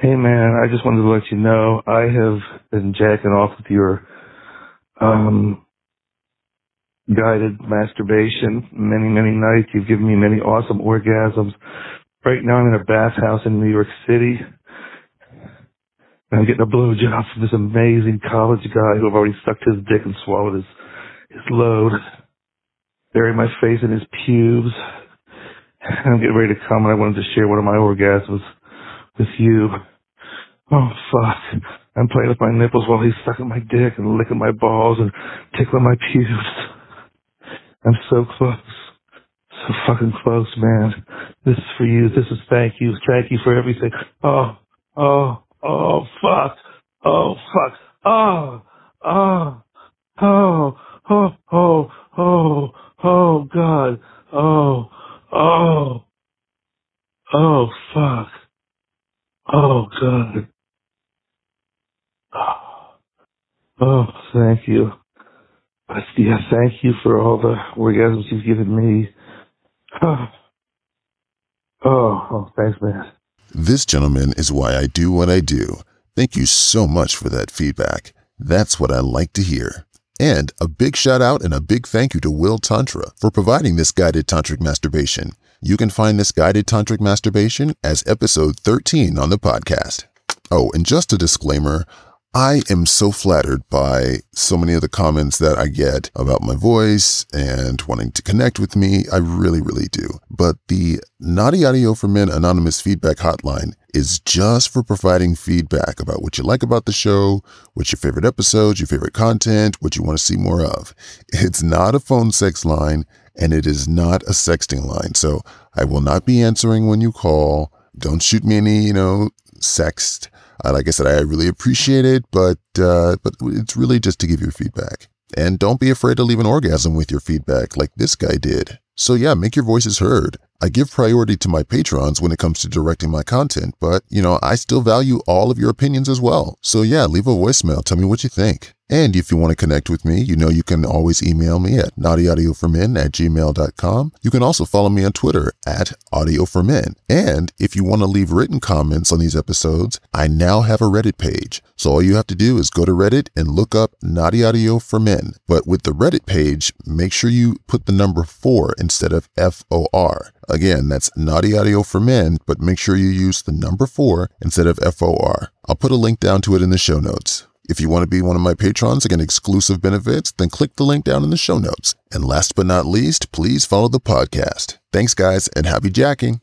Hey man, I just wanted to let you know I have been jacking off with your um guided masturbation many, many nights. You've given me many awesome orgasms. Right now I'm in a bathhouse in New York City. And I'm getting a blowjob from this amazing college guy who I've already sucked his dick and swallowed his his load. Bury my face in his pubes. I'm getting ready to come and I wanted to share one of my orgasms with you. Oh fuck. I'm playing with my nipples while he's sucking my dick and licking my balls and tickling my pubes. I'm so close. So fucking close, man. This is for you. This is thank you. Thank you for everything. Oh, oh, oh, fuck. Oh, fuck. Oh, oh, oh, oh, oh, oh, oh, God. Oh, oh, oh. Oh, God. Oh, thank you. Yeah, thank you for all the orgasms you've given me. Oh, oh, oh thanks, man. This, gentleman, is why I do what I do. Thank you so much for that feedback. That's what I like to hear. And a big shout out and a big thank you to Will Tantra for providing this guided tantric masturbation. You can find this guided tantric masturbation as episode 13 on the podcast. Oh, and just a disclaimer I am so flattered by so many of the comments that I get about my voice and wanting to connect with me. I really, really do. But the Naughty Audio for Men Anonymous Feedback Hotline is just for providing feedback about what you like about the show, what's your favorite episodes, your favorite content, what you want to see more of. It's not a phone sex line and it is not a sexting line. So I will not be answering when you call. Don't shoot me any, you know, sext. Uh, like I said, I really appreciate it, but uh, but it's really just to give your feedback. And don't be afraid to leave an orgasm with your feedback, like this guy did. So yeah, make your voices heard. I give priority to my patrons when it comes to directing my content, but you know, I still value all of your opinions as well. So yeah, leave a voicemail. Tell me what you think. And if you want to connect with me, you know you can always email me at naughtyaudioformen at gmail.com. You can also follow me on Twitter at audioformen. And if you want to leave written comments on these episodes, I now have a Reddit page. So all you have to do is go to Reddit and look up Naughty Audio for Men. But with the Reddit page, make sure you put the number four instead of F-O-R. Again, that's Naughty Audio for Men, but make sure you use the number four instead of F-O-R. I'll put a link down to it in the show notes. If you want to be one of my patrons and get exclusive benefits, then click the link down in the show notes. And last but not least, please follow the podcast. Thanks, guys, and happy jacking.